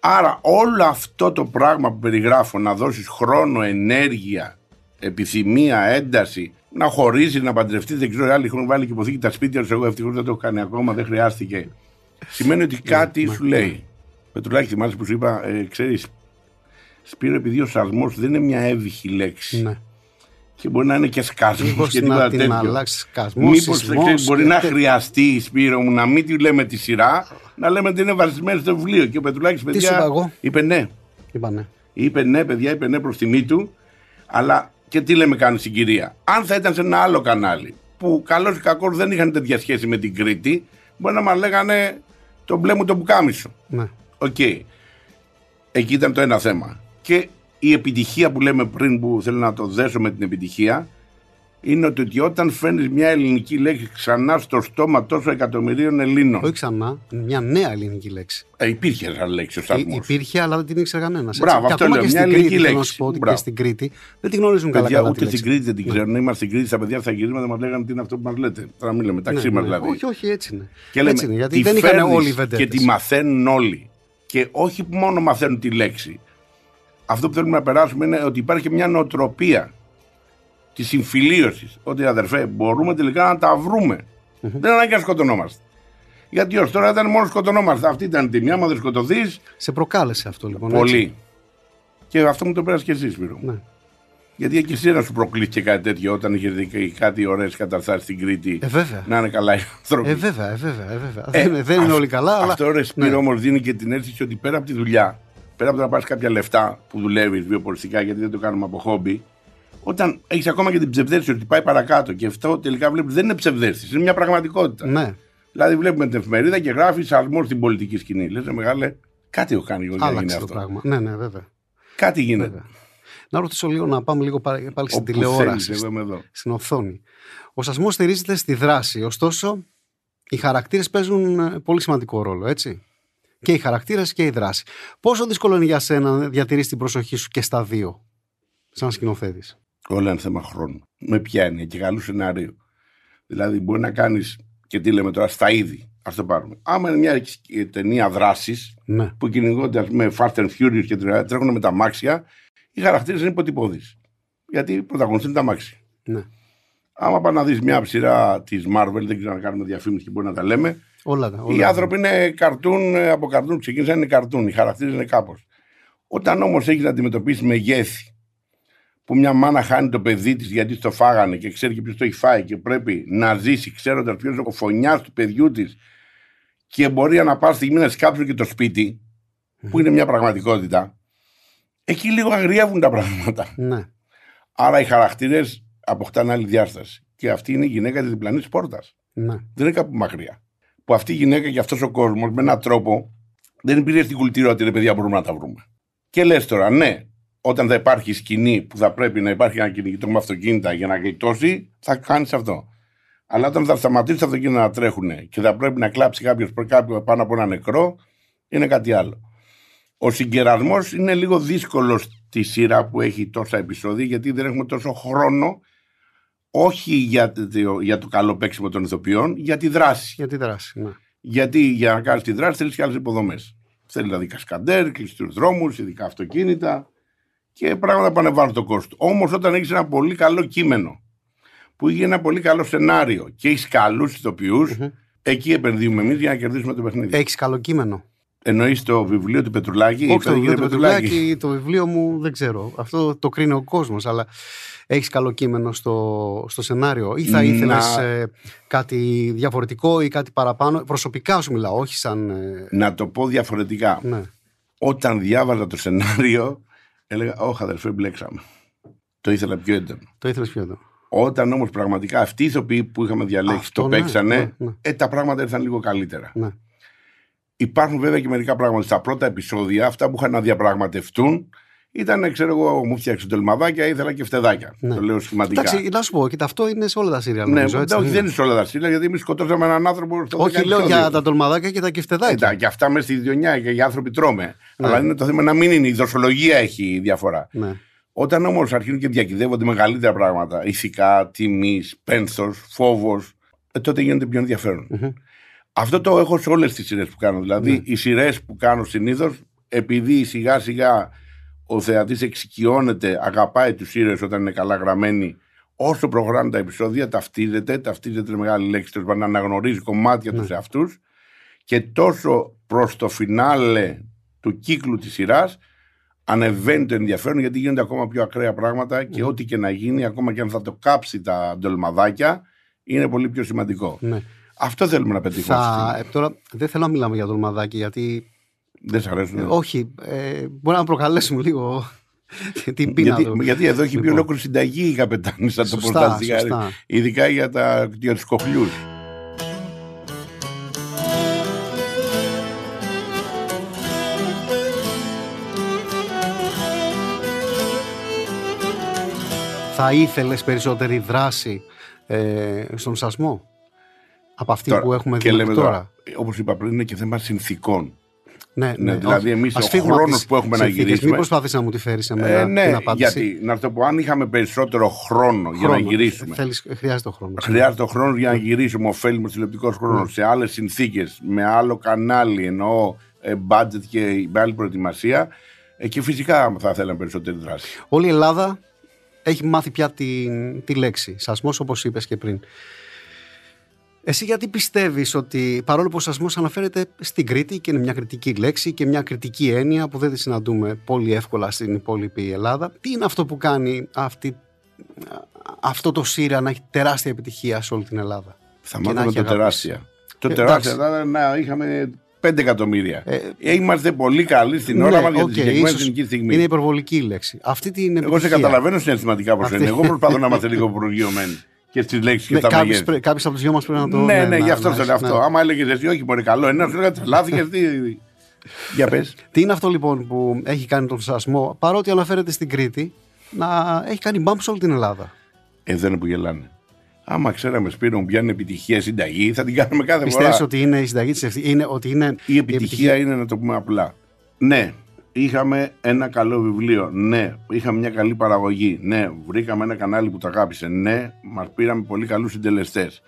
Άρα όλο αυτό το πράγμα που περιγράφω, να δώσεις χρόνο, ενέργεια, επιθυμία, ένταση, να χωρίζει, να παντρευτεί, δεν ξέρω, άλλοι έχουν βάλει και υποθήκη τα σπίτια τους. Εγώ ευτυχώς δεν το έχω κάνει ακόμα, δεν χρειάστηκε. σημαίνει ότι κάτι σου λέει. Πετρουλάκι, θυμάσαι που σου είπα, ε, ξέρεις, Σπύρο, επειδή ο σασμός δεν είναι μια εύυχη λέξη. Ναι. Και μπορεί να είναι και σκασμός Μήπως και να τίποτα την τέτοιο. αλλάξει σκασμός, Μήπως σεισμός μπορεί και να τε- χρειαστεί, Σπύρο μου, να μην τη λέμε τη σειρά, να λέμε ότι είναι βασισμένη στο βιβλίο. Και ο Πετρουλάκης, παιδιά, σου είπα εγώ; είπε ναι. Είπα ναι. Είπε ναι, παιδιά, είπε ναι προς τιμή του. Αλλά και τι λέμε κάνει συγκυρία. Αν θα ήταν σε ένα άλλο κανάλι που καλός ή κακός δεν είχαν τέτοια σχέση με την Κρήτη, μπορεί να μας λέγανε το μπλε μου το πουκάμισο. ναι. Οκ. Εκεί ήταν το ένα θέμα. Και η επιτυχία που λέμε πριν, που θέλω να το δέσω με την επιτυχία, είναι ότι, ότι όταν φέρνεις μια ελληνική λέξη ξανά στο στόμα τόσο εκατομμυρίων Ελλήνων. Όχι ξανά, μια νέα ελληνική λέξη. Ε, υπήρχε σαν λέξη ο Υ- σασμός. Υπήρχε, αλλά δεν την ήξερε κανένας. Μπράβο, αυτό λέω, και μια στην ελληνική Κρήτη, θέλω να λέξη. σου πω ότι και Μπράβο. στην Κρήτη δεν τη γνωρίζουν καλά. Παιδιά, καλά ούτε τη στην λέξη. Κρήτη δεν την ξέρουν. Είμαστε στην Κρήτη, στα παιδιά στα γυρίσματα μας λέγανε τι είναι αυτό που μας λέτε. Τώρα μιλάμε μεταξύ Ναι, μας ναι. δηλαδή. Όχι, όχι, έτσι είναι. Και λέμε, έτσι είναι, γιατί τη δεν είχαν φέρνεις όλοι οι βεντέτες. Και τη μαθαίνουν όλοι. Και όχι που μόνο μαθαίνουν τη λέξη. Αυτό που θέλουμε να περάσουμε είναι ότι υπάρχει και μια νοοτροπία της συμφιλίωσης. Ότι αδερφέ, μπορούμε τελικά να τα βρουμε Δεν είναι ανάγκη να σκοτωνόμαστε. Γιατί ως τώρα ήταν μόνος σκοτωνόμαστε. Αυτή ήταν η τιμή. Άμα δεν σκοτωθεί, Σε προκάλεσε αυτό λοιπόν. πολύ. έτσι. Και αυτό μου το πέρασε και εσύ, Σπύρο. Ναι. Γιατί και εσύ να σου προκλήθηκε κάτι τέτοιο όταν είχε δει κάτι ωραίες καταστάσεις στην Κρήτη. Ε, βέβαια. Να είναι καλά οι άνθρωποι. Ε, βέβαια, ε, βέβαια, ε, βέβαια. Ε, δεν, δεν είναι αυ- όλοι καλά, αλλά. Αυτό ρε Σπύρο Ναι. όμως δίνει και την αίσθηση ότι πέρα από τη δουλειά, πέρα από το να πάρεις κάποια λεφτά που δουλεύει βιοποριστικά, γιατί δεν το κάνουμε από χόμπι, όταν έχεις ακόμα και την ψευδέστηση ότι πάει παρακάτω και αυτό τελικά βλέπεις δεν είναι ψευδέστηση, είναι μια πραγματικότητα. Ναι, Δηλαδή βλέπουμε την εφημερίδα και γράφει σαρμό στην πολιτική σκηνή. Λες, μεγάλε, κάτι έχω κάνει εγώ για να γίνει άλλαξε το αυτό. πράγμα. Ναι, ναι, βέβαια. Κάτι γίνεται. βέβαια. Να ρωτήσω λίγο να πάμε λίγο πάλι πάλι στην Όπου τηλεόραση. θέλεις, εγώ είμαι εδώ. στην οθόνη. Ο σασμός στηρίζεται στη δράση. Ωστόσο, οι χαρακτήρες παίζουν ε, πολύ σημαντικό ρόλο, έτσι. Και οι χαρακτήρες και η δράση. Πόσο δύσκολο είναι για σένα να διατηρήσει την προσοχή σου και στα δύο, σαν σκηνοθέτη. Όλα είναι θέμα χρόνου. Με ποια έννοια και καλού σενάριου. Δηλαδή, μπορεί να κάνεις και τι λέμε τώρα στα είδη. Α το πάρουμε. Άμα είναι μια ε, ταινία δράσης Ναι. που κυνηγώνται ας πούμε, Fast and Furious και τρε- τρέχουν με τα μάξια, οι χαρακτήρες είναι υποτυπώδεις. Γιατί πρωταγωνιστούν τα μάξια. ναι. Άμα πάει να δεις μια σειρά της Marvel, δεν ξέρω να κάνουμε διαφήμιση και μπορεί να τα λέμε. Όλα τα. Όλα Οι τα. άνθρωποι είναι καρτούν, ε, από καρτούν ξεκίνησαν είναι καρτούν. Οι χαρακτήρες είναι κάπως. Όταν όμως έχεις να αντιμετωπίσεις μεγέθη, που μια μάνα χάνει το παιδί της γιατί το φάγανε και ξέρει και ποιος το έχει φάει και πρέπει να ζήσει ξέροντας ποιος είναι ο φωνιάς του παιδιού της και μπορεί να πάει στιγμή να σκάψουν και το σπίτι, που είναι μια πραγματικότητα, εκεί λίγο αγριεύουν τα πράγματα. Ναι. Άρα οι χαρακτήρες αποκτάνε άλλη διάσταση. Και αυτή είναι η γυναίκα της διπλανής πόρτας. ναι. Δεν είναι κάπου μακριά. Που αυτή η γυναίκα και αυτός ο κόσμος με έναν τρόπο δεν υπήρχε στην κουλτούρα ότι ρε παιδιά μπορούμε να τα βρούμε. Και λες τώρα, ναι, όταν θα υπάρχει σκηνή που θα πρέπει να υπάρχει ένα κυνηγητό με αυτοκίνητα για να γλιτώσει, θα κάνεις αυτό. Αλλά όταν θα σταματήσει τα αυτοκίνητα να τρέχουν και θα πρέπει να κλάψει κάποιο πάνω από ένα νεκρό, είναι κάτι άλλο. Ο συγκερασμός είναι λίγο δύσκολος στη σειρά που έχει τόσα επεισόδια, γιατί δεν έχουμε τόσο χρόνο, όχι για το, για το καλό παίξιμο των ηθοποιών, για τη δράση. Για τη δράση. Ναι. Γιατί για να κάνεις τη δράση θέλεις και άλλες υποδομές. Θέλει δηλαδή κασκαντέρ, κλειστούς δρόμους, ειδικά αυτοκίνητα και πράγματα που ανεβάζουν το κόστο. Όμως όταν έχεις ένα πολύ καλό κείμενο, που έχει ένα πολύ καλό σενάριο και έχεις καλούς ηθοποιούς, εκεί επενδύουμε εμείς για να κερδίσουμε το παιχνίδι. Έχεις καλό κείμενο. Εννοείς το βιβλίο του Πετρουλάκη. Όχι το Είπατε, βιβλίο κύριε του Πετρουλάκη, το βιβλίο μου δεν ξέρω. Αυτό το κρίνει ο κόσμος. Αλλά έχεις καλό κείμενο στο, στο σενάριο, ή θα Να- ήθελες κάτι διαφορετικό ή κάτι παραπάνω; Προσωπικά σου μιλάω, όχι σαν. ε, Να το πω διαφορετικά. ναι. Όταν διάβαζα το σενάριο, έλεγα: Όχι, αδερφέ, μπλέξαμε. Το ήθελα πιο έντονο. Το ήθελες πιο εδώ. Όταν όμως πραγματικά αυτοί οι ηθοποιοί που είχαμε διαλέξει Αυτό, το ναι, παίξανε, ναι, ναι. Ε, τα πράγματα ήρθαν λίγο καλύτερα. Ναι. Υπάρχουν βέβαια και μερικά πράγματα. Στα πρώτα επεισόδια, αυτά που είχαν να διαπραγματευτούν, ήταν, ξέρω εγώ, μου φτιάξε τολμαδάκια, ήθελα και φτεδάκια. Ναι. Το λέω σχηματικά. Εντάξει, να σου πω, κοίτα, αυτό είναι σε όλα τα σύρια. ναι, νομίζω, έτσι, όχι, είναι. δεν είναι σε όλα τα στήλα, γιατί εμείς σκοτώσαμε έναν άνθρωπο στο Όχι, δέκατο λέω επεισόδιο. για τα τολμαδάκια και τα κεφτεδάκια. Ε, τα- και αυτά μέσα στη διονιά και οι άνθρωποι τρώμε. Ναι. Αλλά είναι το θέμα να μην είναι. Η δοσολογία έχει διαφορά. Ναι. Όταν όμως αρχίζουν και διακυδεύονται μεγαλύτερα πράγματα, ηθικά, τιμής, πένθος, φόβος, ε, τότε γίνεται πιο ενδιαφέρον. Μμμ. Αυτό το έχω σε όλες τις σειρές που κάνω. Δηλαδή, Ναι. οι σειρές που κάνω συνήθως, επειδή σιγά σιγά ο θεατής εξοικειώνεται, αγαπάει τους ήρωες όταν είναι καλά γραμμένοι, όσο προχωράνε τα επεισόδια, ταυτίζεται, ταυτίζεται είναι μεγάλη λέξη, τέλος πάντων, να αναγνωρίζει κομμάτια Ναι. τους σε αυτού και τόσο προς το φινάλε του κύκλου της σειράς ανεβαίνει το ενδιαφέρον γιατί γίνονται ακόμα πιο ακραία πράγματα και ό,τι και να γίνει, ακόμα και αν θα το κάψει τα ντολμαδάκια, είναι πολύ πιο σημαντικό. Ναι. Αυτό θέλουμε να πετύχουμε. Θα, ε, τώρα δεν θέλω να μιλάμε για ντολμαδάκι γιατί. Δεν σ' αρέσουν. Ε, όχι. Ε, μπορεί να προκαλέσουμε λίγο την πείνα γιατί, του. γιατί εδώ έχει πει Λοιπόν. ολόκληρη συνταγή η καπετάνη σαν το Σωστά, πορτάζ σωστά. Ειδικά για, τα, για τους κοχλιούς. Θα ήθελες περισσότερη δράση ε, στον σασμό από αυτή Τώρα, που έχουμε και δει λέμε μέχρι τώρα, τώρα; όπως είπα πριν, είναι και θέμα συνθήκων. Ναι, Ναι, δηλαδή εμείς Ας ο φύγουμε από χρόνος τις που έχουμε να συνθήκες. γυρίσουμε- Μην προσπάθεις να μου τη φέρεις σε μένα Ε, την ναι, απάντηση. γιατί να το πω, αν είχαμε περισσότερο χρόνο, για να Χρόνο. γυρίσουμε. Θέλεις, χρειάζεται ο χρόνος. Χρειάζεται ο χρόνος για να γυρίσουμε ωφέλιμο τηλεοπτικός χρόνος σε άλλες συνθήκες, με άλλο κανάλι, εννοώ ε, budget και με άλλη προετοιμασία. Ε, και φυσικά θα θέλαμε περισσότερη δράση. Όλη η Ελλάδα έχει μάθει πια τη, τη λέξη. Σασμός όπως είπες και πριν. Εσύ γιατί πιστεύεις ότι παρόλο που ο σασμός αναφέρεται στην Κρήτη και είναι μια κρητική λέξη και μια κρητική έννοια που δεν τη συναντούμε πολύ εύκολα στην υπόλοιπη Ελλάδα, τι είναι αυτό που κάνει αυτή, αυτό το σίριαλ να έχει τεράστια επιτυχία σε όλη την Ελλάδα; Θα Και να μάθαμε έχει το αγαπήσει. τεράστια. Το Ε, τεράστια εντάξει. θα ήταν να είχαμε 5 εκατομμύρια. Ε, Ε, είμαστε πολύ καλοί στην ώρα Ναι, μας για οκ, τη συγκεκριμένη ίσως εθνική στιγμή. Είναι υπερβολική η λέξη. Αυτή την Εγώ σε επιτυχία. καταλαβαίνω συναισθηματικά πώ Αυτή- είναι. Εγώ προσπαθώ να είμαστε λίγο προγειωμένοι και στις λέξεις και Ναι, στα κάποιος, μεγέθη. πρέ- κάποιος από τους δυο μας πρέπει να το... Ναι, ναι, να- γι' αυτό να- θέλω ναι. αυτό. Άμα έλεγες εσύ, όχι, μωρέ, καλό, ένα σου έλεγα τρελάθηκε. τι. Για πες. Τι είναι αυτό λοιπόν που έχει κάνει τον σασμό, παρότι αναφέρεται στην Κρήτη, να έχει κάνει μπάμπ σε όλη την Ελλάδα; Εδώ είναι που γελάνε. Άμα ξέραμε Σπύρο μου ποια είναι επιτυχία συνταγή, θα την κάνουμε κάθε Πιστεύεις φορά. ότι είναι η συνταγή της ευθύνης, είναι ότι είναι. Η επιτυχία είναι να το πούμε απλά. Ναι, είχαμε ένα καλό βιβλίο. Ναι, είχαμε μια καλή παραγωγή. Ναι, βρήκαμε ένα κανάλι που το αγάπησε. Ναι, μας πήραμε πολύ καλούς συντελεστές.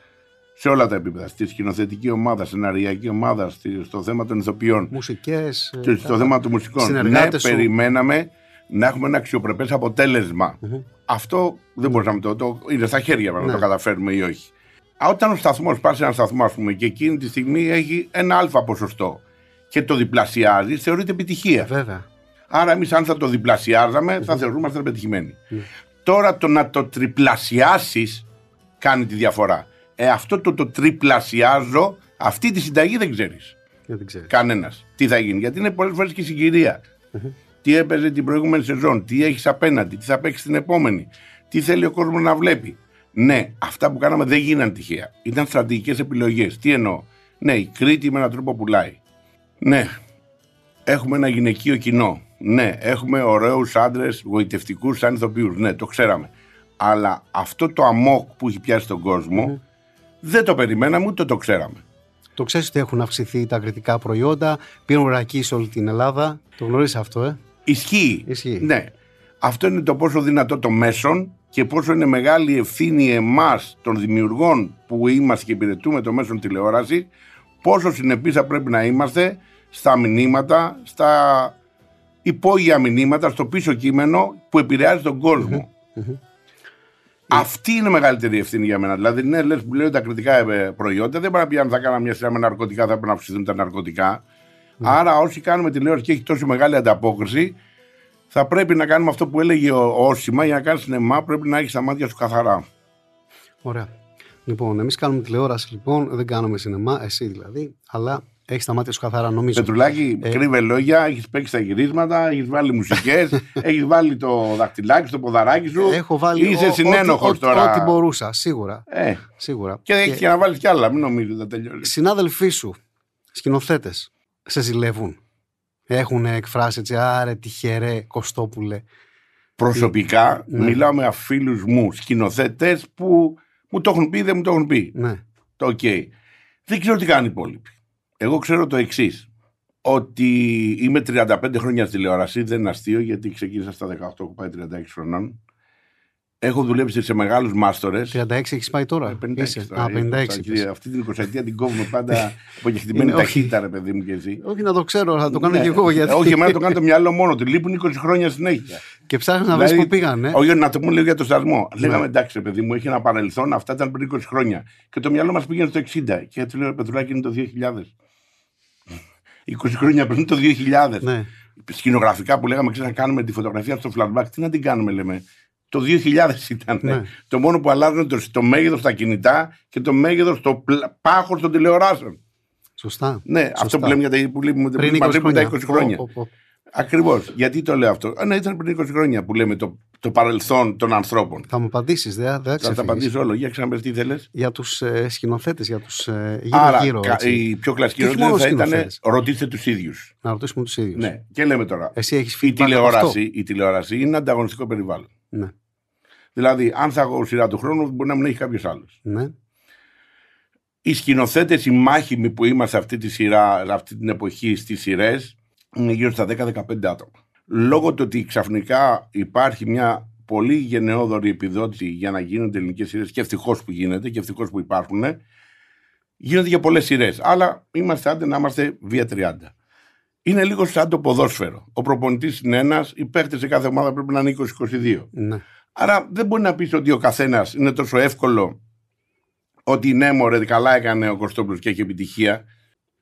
Σε όλα τα επίπεδα. Στη σκηνοθετική ομάδα, σεναριακή ομάδα, στη- στο θέμα των ηθοποιών Μουσικές. και στο θέμα των μουσικών. Ναι, συνεργάτες σου. περιμέναμε να έχουμε ένα αξιοπρεπές αποτέλεσμα. Αυτό δεν μπορούσαμε το, το. είναι στα χέρια μας να Ναι. το καταφέρουμε ή όχι. Α, Όταν ο σταθμός πας σε ένα σταθμό, ας πούμε, και εκείνη τη στιγμή έχει ένα αλφα ποσοστό και το διπλασιάζει, θεωρείται επιτυχία. Βέβαια. Άρα, εμείς, αν θα το διπλασιάζαμε, θα θεωρούμασταν πετυχημένοι. Τώρα το να το τριπλασιάσεις κάνει τη διαφορά. Ε, αυτό το, το τριπλασιάζω, αυτή τη συνταγή δεν ξέρεις. Δεν ξέρω. Κανένας. Τι θα γίνει. Γιατί είναι πολλές φορές και συγκυρία. Τι έπαιζε την προηγούμενη σεζόν, τι έχεις απέναντι, τι θα παίξεις την επόμενη, τι θέλει ο κόσμος να βλέπει. Ναι, αυτά που κάναμε δεν γίναν τυχαία. Ήταν στρατηγικές επιλογές. Τι εννοώ. Ναι, η Κρήτη με έναν τρόπο πουλάει. Ναι, έχουμε ένα γυναικείο κοινό. Ναι, έχουμε ωραίους άντρες, γοητευτικούς σαν ηθοποιούς. Ναι, το ξέραμε. Αλλά αυτό το αμόκ που έχει πιάσει τον κοσμο δεν το περιμέναμε ούτε το ξέραμε. Το ξέρεις ότι έχουν αυξηθεί τα κριτικά προϊόντα, πήραν ρακί σε όλη την Ελλάδα. Το γνωρίζεις αυτό, ε; Ισχύει. Ισχύει. Ναι. Αυτό είναι το πόσο δυνατό το μέσον και πόσο είναι μεγάλη ευθύνη εμάς των δημιουργών που είμαστε και υπηρετούμε το μέσον τηλεόρασης, πόσο συνεπείς θα πρέπει να είμαστε στα μηνύματα, στα υπόγεια μηνύματα, στο πίσω κείμενο που επηρεάζει τον κοσμο Αυτή είναι η μεγαλύτερη ευθύνη για μένα. Δηλαδή, ναι, λες που λέω τα κριτικά ε, προϊόντα, δεν πρέπει να πει αν θα κάναμε μια σειρά με ναρκωτικά, θα πρέπει να αυξηθούν τα ναρκωτικά. Άρα, όσοι κάνουμε τηλεόραση και έχει τόσο μεγάλη ανταπόκριση, θα πρέπει να κάνουμε αυτό που έλεγε ο Όσημα για να κάνεις σινεμά, πρέπει να έχεις τα μάτια σου καθαρά. Ωραία. Λοιπόν, εμείς κάνουμε τηλεόραση λοιπόν, δεν κάνουμε σινεμά, εσύ δηλαδή, αλλά έχεις τα μάτια σου καθαρά, νομίζω. Πετρουλάκι, Ε. κρύβε λόγια, έχεις παίξει τα γυρίσματα, έχεις βάλει μουσικές, έχεις βάλει το δαχτυλάκι στο ποδαράκι σου. Έχω βάλει Είσαι ό- συνένοχος ό,τι- τώρα. Ό,τι μπορούσα, σίγουρα. Ε, σίγουρα. και έχει και να βάλεις κι άλλα, μην νομίζεις θα τελειώσει. συνάδελφοί σου, σκηνοθέτες, σε ζηλεύουν. Έχουν εκφράσει έτσι, άρε τυχερέ, Κωστόπουλε. Προσωπικά Ναι. μιλάω με φίλους μου, σκηνοθέτες που μου το έχουν πει, δεν μου το έχουν πει. Ναι. Το οκ. Δεν ξέρω τι κάνουν οι υπόλοιποι. Εγώ ξέρω το εξής. Ότι είμαι 35 χρόνια στη τηλεόραση, δεν είναι αστείο γιατί ξεκίνησα στα 18, έχω πάει 36 χρονών. Έχω δουλέψει σε μεγάλους μάστορες. 36 έχεις πάει τώρα; 56 Είσαι. τώρα, Α, έχω 56. στα- είπες. Αυτή την 20 την κόβουμε πάντα από κεκτημένη Είναι, όχι. ταχύτητα, ρε παιδί μου και εσύ. Όχι να το ξέρω, θα το κάνω Ναι. και εγώ. Γιατί... Όχι, εμένα το κάνει το μυαλό μόνο του. Λείπουν 20 χρόνια συνέχεια. και ψάχνεις να βρει Δηλαδή, που πήγαν. Ε. Όχι, να το πούμε λίγο για το σασμό. Ναι. Λέγαμε εντάξει, ρε παιδί μου, έχει ένα παρελθόν, αυτά ήταν πριν 20 χρόνια. Και το μυαλό μας πήγαινε στο 60. Και του λέω, Πετρουλάκι είναι το 2000. 20 χρόνια πριν το 2000. Ναι. Σκηνογραφικά που λέγαμε, ξέρετε, να κάνουμε τη φωτογραφία στο flashback. Τι να την κάνουμε, λέμε. Το 2000 ήταν. Ναι. Το μόνο που αλλάζουν το, το μέγεθος στα κινητά και το μέγεθος το πάχος των τηλεοράσεων. Σωστά. Ναι, Σωστά. αυτό που λέμε για τα, που λέμε, Πριν που 20 μαζεύουμε τα χρόνια. 20 χρόνια. Πω, πω, πω. Ακριβώς. Γιατί το λέω αυτό. Α, ναι, ήταν πριν 20 χρόνια που λέμε το, το παρελθόν των ανθρώπων. Θα μου απαντήσεις, δεν δεν θα Θα τα ξεφύγεις. απαντήσω όλο. Για ξαναπες τι θέλεις. Για τους ε, σκηνοθέτες, για τους ε, Άρα, γύρω-γύρω. κα- έτσι. η πιο κλασική Και όχι ερώτηση μόνο θα ήταν σκηνοθέτες. ρωτήστε τους ίδιους. Να ρωτήσουμε τους ίδιους. Ναι. Και λέμε τώρα. Εσύ έχεις Η feedback από τηλεόραση, αυτό. η τηλεόραση είναι ανταγωνιστικό περιβάλλον. Ναι. Δηλαδή, αν θα έχω σειρά του χρόνου, μπορεί να μην έχει κάποιος άλλος. ναι. Οι σκηνοθέτες, οι μάχημοι που είμαστε αυτή τη σειρά, αυτή την εποχή στις σειρές, είναι γύρω στα 10-15 άτομα. Λόγω του ότι ξαφνικά υπάρχει μια πολύ γενναιόδορη επιδότηση για να γίνονται ελληνικές σειρές, και ευτυχώς που γίνεται και ευτυχώς που υπάρχουν, γίνονται για πολλές σειρές. Αλλά είμαστε άντε να είμαστε βία 30. Είναι λίγο σαν το ποδόσφαιρο. Ο προπονητής είναι ένας, οι παίχτε σε κάθε ομάδα πρέπει να είναι 20-22. ναι. Άρα δεν μπορεί να πεις ότι ο καθένας είναι τόσο εύκολο ότι ναι, μωρέ, καλά έκανε ο Κωστόπουλος και έχει επιτυχία.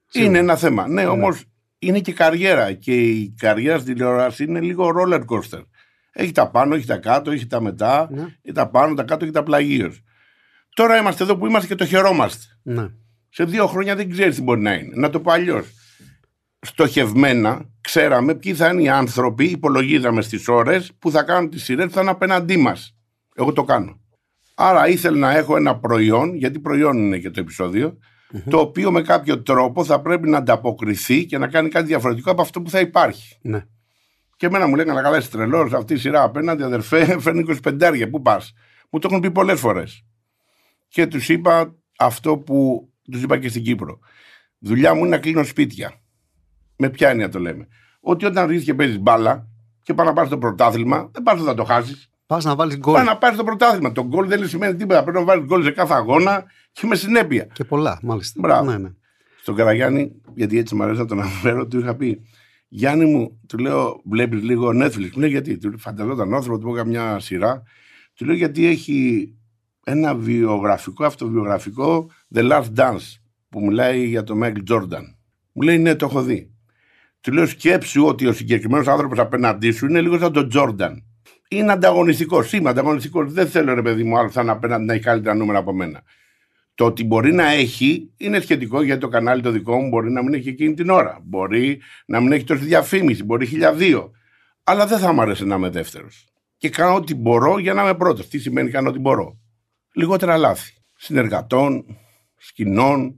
Σίγουρα. Είναι ένα θέμα. Ναι, όμως είναι και καριέρα. Και η καριέρα στην τηλεόραση είναι λίγο roller coaster. Έχει τα πάνω, έχει τα κάτω, έχει τα μετά, Ναι. έχει τα πάνω, τα κάτω, έχει τα πλαγίως. Τώρα είμαστε εδώ που είμαστε και το χαιρόμαστε. ναι. Σε δύο χρόνια δεν ξέρεις τι μπορεί να είναι. Να το πω αλλιώς. Στοχευμένα ξέραμε ποιοι θα είναι οι άνθρωποι, υπολογίζαμε στις ώρες που θα κάνουν τις σειρές που θα είναι απέναντί μας. Εγώ το κάνω. Άρα ήθελα να έχω ένα προϊόν, γιατί προϊόν είναι και το επεισοδιο το οποίο με κάποιο τρόπο θα πρέπει να ανταποκριθεί και να κάνει κάτι διαφορετικό από αυτό που θα υπάρχει. ναι. Και εμένα μου λέγανε καλά, είσαι τρελός, αυτή η σειρά απέναντι, αδερφέ, φέρνει 25 Πού πας; Μου το έχουν πει πολλές φορές. Και τους είπα αυτό που τους είπα και στην Κύπρο. Δουλειά μου είναι να κλείνω σπίτια. Με ποια έννοια το λέμε. Ότι όταν ρίχνεις και παίζεις μπάλα και πάει να πάρεις το πρωτάθλημα, δεν πας να το χάσεις. Πας να βάλεις γκολ. Πάει να πάρεις το πρωτάθλημα. Το γκολ δεν σημαίνει τίποτα. Πρέπει να βάλεις γκολ σε κάθε αγώνα και με συνέπεια. Και πολλά, μάλιστα. Μπράβο. Ναι, ναι. Στον Καραγιάννη, γιατί έτσι μου αρέσει να τον αναφέρω, του είχα πει Γιάννη μου, του λέω, βλέπεις λίγο Netflix. Μου λέει γιατί. Του λέω, φανταζόταν άνθρωπο, του είπα μια σειρά. Του λέω γιατί έχει ένα βιογραφικό, αυτοβιογραφικό The Last Dance που μιλάει για τον Michael Jordan. Μου λέει ναι, το έχω δει. Του λέω σκέψου ότι ο συγκεκριμένος άνθρωπος απέναντί σου είναι λίγο σαν τον Jordan. Είναι ανταγωνιστικός. Είμαι ανταγωνιστικός. Δεν θέλω ρε παιδί μου άλλο θα είναι απέναντι να έχει καλύτερα νούμερα από μένα. Το ότι μπορεί να έχει είναι σχετικό γιατί το κανάλι το δικό μου μπορεί να μην έχει εκείνη την ώρα. Μπορεί να μην έχει τόση διαφήμιση, μπορεί χιλιαδίο. Αλλά δεν θα μου αρέσει να είμαι δεύτερος. Και κάνω ό,τι μπορώ για να είμαι πρώτος. Τι σημαίνει κάνω ό,τι μπορώ; Λιγότερα λάθη. Συνεργατών, σκηνών.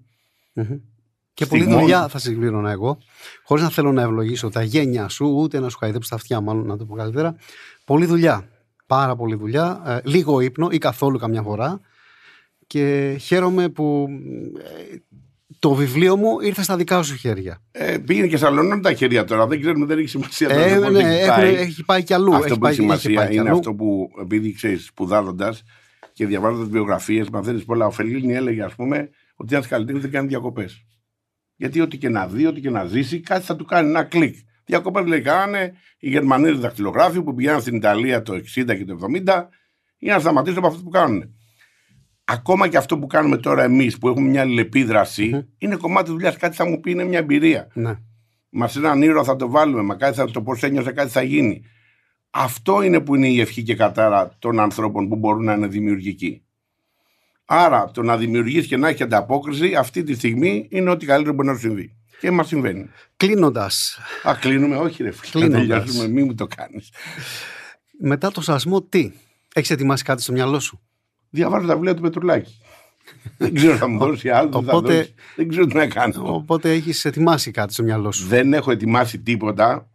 Και πολλή Στιγμών. δουλειά θα συμπλήρωνα εγώ, χωρίς να θέλω να ευλογήσω τα γένια σου, ούτε να σου χαϊδέψω τα αυτιά, μάλλον να το πω καλύτερα. Πολλή δουλειά. Πάρα πολλή δουλειά. Ε, λίγο ύπνο ή καθόλου καμιά φορά. Και χαίρομαι που ε, το βιβλίο μου ήρθε στα δικά σου χέρια. Ε, πήγαινε και σαλώνουν τα χέρια τώρα. Δεν ξέρουμε, δεν έχει σημασία. το Ε, πώς ναι, έχει έχει, πάει. έχει πάει κι αλλού. Αυτό έχει που πάει, έχει έχει σημασία πάει κι είναι αλλού. αυτό που, επειδή ξέρεις, σπουδάζοντας και διαβάζοντας βιογραφίε, μαθαίνεις πολλά. Ο Φελίνη έλεγε, ας πούμε, ότι ένας καλλιτέχνης δεν κάνει διακοπές. Γιατί ό,τι και να δει, ό,τι και να ζήσει, κάτι θα του κάνει ένα κλικ. Διακοπές λέει κάνανε οι Γερμανοί δακτυλογράφοι που πηγαίναν στην Ιταλία το 60 και το 70 για να σταματήσουν από αυτό που κάνουν. Ακόμα και αυτό που κάνουμε τώρα εμείς που έχουμε μια αλληλεπίδραση, είναι κομμάτι δουλειάς. Κάτι θα μου πει, είναι μια εμπειρία. Ναι. Μα έναν ήρωα θα το βάλουμε, μα κάτι θα το πώς ένιωσε, κάτι θα γίνει. Αυτό είναι που είναι η ευχή και κατάρα των ανθρώπων που μπορούν να είναι δημιουργικοί. Άρα το να δημιουργήσει και να έχει ανταπόκριση αυτή τη στιγμή είναι ό,τι καλύτερο μπορεί να σου συμβεί. Και μας συμβαίνει. Κλείνοντας, Α, κλείνουμε, όχι ρε φίλε. Να Κλείνοντας. τελειώσουμε, μη μου το κάνεις. μετά το σασμό, τι; Έχεις ετοιμάσει κάτι στο μυαλό σου; Διαβάζω τα βιβλία του Πετρουλάκη. δεν ξέρω θα μου δώσει άλλο. δεν θα Οπότε- δώσεις. Δεν ξέρω τι να κάνω. Οπότε έχεις ετοιμάσει κάτι στο μυαλό σου; δεν έχω ετοιμάσει τίποτα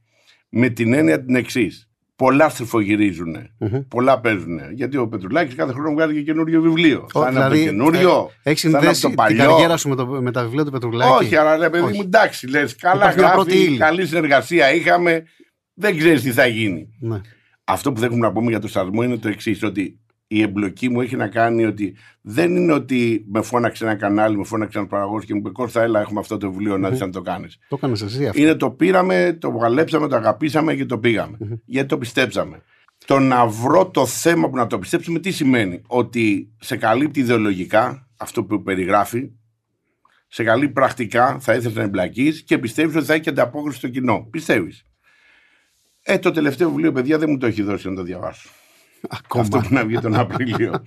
με την έννοια την εξής. Πολλά στριφογυρίζουν. Μμμ. Πολλά παίζουν. Γιατί ο Πετρουλάκης κάθε χρόνο βγάζει και καινούριο βιβλίο. Ω, θα είναι από το καινούριο. Έχεις θα είναι από συνδέσει το την παλιό. καριέρα σου με, το, με τα βιβλία του Πετρουλάκη; Όχι, αλλά ρε παιδί Όχι. μου, εντάξει, λες. Καλά Υπάρχει μια πρώτη γράφει, ύλη. καλή συνεργασία είχαμε. Δεν ξέρεις τι θα γίνει. Ναι. Αυτό που δεν έχουμε να πούμε για το σασμό είναι το εξής, ότι η εμπλοκή μου έχει να κάνει ότι δεν είναι ότι με φώναξε ένα κανάλι, με φώναξε ένας παραγωγός και μου είπε Κώστα, έλα, έχουμε αυτό το βιβλίο να δεις αν το κάνεις. Το έκανες εσύ αυτό. Είναι το πήραμε, το βγαλέψαμε, το αγαπήσαμε και το πηγαμε Γιατί το πιστέψαμε. Το να βρω το θέμα που να το πιστέψουμε τι σημαίνει; Ότι σε καλύπτει ιδεολογικά αυτό που περιγράφει. σε καλή πρακτικά θα ήθελες να εμπλακείς και πιστεύεις ότι θα έχει ανταπόκριση στο κοινό. Πιστεύεις. Ε, το τελευταίο βιβλίο, παιδιά, δεν μου το έχει δώσει να το διαβάσω. Ακόμα. Αυτό που να βγει τον Απρίλιο.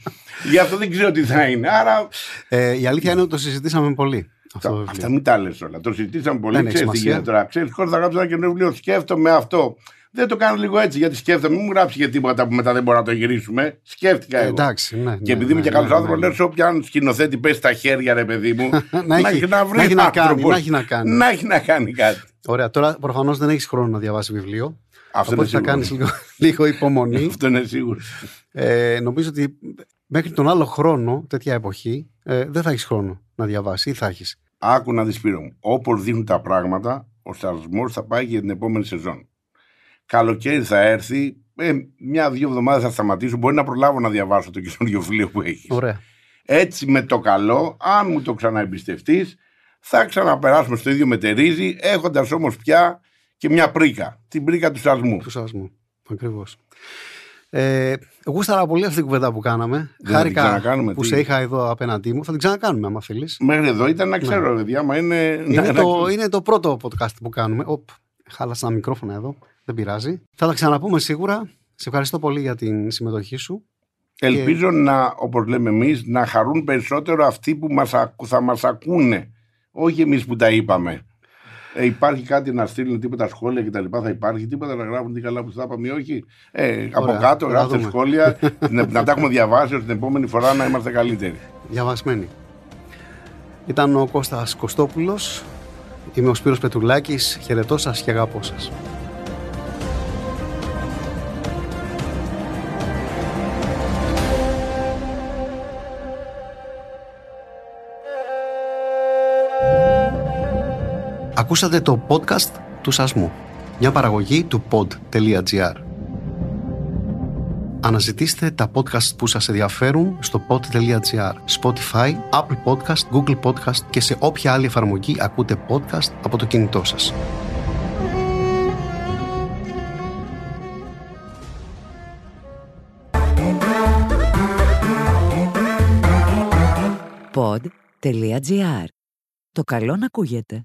Γι' αυτό δεν ξέρω τι θα είναι. Άρα. Ε, η αλήθεια είναι ότι το συζητήσαμε πολύ. Αυτό το αυτά μην τα λες όλα. Το συζητήσαμε πολύ. Δεν Ξέρεις τι γίνεται τώρα. Ξέρεις, χωρίς θα γράψω ένα καινούριο βιβλίο. Σκέφτομαι αυτό. Δεν το κάνω λίγο έτσι γιατί σκέφτομαι. Μην μου γράψεις για τίποτα που μετά δεν μπορούμε να το γυρίσουμε. Σκέφτηκα Ε, εγώ. εντάξει, ναι, Και ναι, επειδή είμαι ναι, και καλός ναι, άνθρωπος, ναι, ναι. λέω όποιον σκηνοθέτη πέσει στα χέρια, ρε παιδί μου. Να έχει- να βρει να έχει να κάνει, άνθρωπος. να έχει να κάνει. Να έχει να κάνει κάτι. Ωραία, τώρα προφανώς δεν έχεις χρόνο να διαβάσεις βιβλίο. Αυτό είναι Οπότε θα σίγουρο. κάνεις λίγο, λίγο υπομονή. Αυτό είναι σίγουρο. Ε, νομίζω ότι μέχρι τον άλλο χρόνο, τέτοια εποχή, ε, δεν θα έχεις χρόνο να διαβάσεις ή θα έχεις. Άκου να δεις Σπύρο μου. Όπως δείχνουν τα πράγματα, ο σταθμός θα πάει για την επόμενη σεζόν. Καλοκαίρι θα έρθει. Ε, Μια-δύο εβδομάδες θα σταματήσω. Μπορεί να προλάβω να διαβάσω το καινούριο βιβλίο που έχεις. Ωραία. Έτσι με το καλό, αν μου το ξαναεμπιστευτείς, θα ξαναπεράσουμε στο ίδιο μετερίζει, έχοντας όμως πια και μια πρίκα. Την πρίκα του σασμού. Του σασμού. Ακριβώς. Ε, γούσταρα πολύ αυτή την κουβέντα που κάναμε. Δεν θα την Χάρηκα ξανακάνουμε, που τι; σε είχα εδώ απέναντί μου. Θα την ξανακάνουμε, άμα θέλεις. Μέχρι εδώ ήταν να ξέρω, ναι. άμα είναι. Είναι, να- το, να- είναι το πρώτο podcast που κάνουμε. Οπ, χάλασα ένα μικρόφωνο εδώ. Δεν πειράζει. Θα τα ξαναπούμε σίγουρα. Σε ευχαριστώ πολύ για την συμμετοχή σου. Ελπίζω να, όπως λέμε εμείς, να χαρούν περισσότερο αυτοί που μας, ακου- θα μας ακούνε. Όχι εμείς που τα είπαμε. Ε, υπάρχει κάτι να στείλουν τίποτα σχόλια και τα λοιπά. Θα υπάρχει τίποτα να γράφουν τι καλά που θα είπαμε ή όχι. Ε, από Ωραία, κάτω θα γράφτε δούμε. σχόλια να, να τα έχουμε διαβάσει ώστε την επόμενη φορά να είμαστε καλύτεροι. Διαβασμένη. Ήταν ο Κώστας Κωστόπουλος. Είμαι ο Σπύρος Πετρουλάκης. Χαιρετώ σας και αγάπω σας. Ακούσατε το podcast του Σασμού. Μια παραγωγή του pod.gr. Αναζητήστε τα podcast που σας ενδιαφέρουν στο pod.gr, Spotify, Apple Podcast, Google Podcast και σε όποια άλλη εφαρμογή ακούτε podcast από το κινητό σας. Pod.gr. Το καλό να ακούγεται.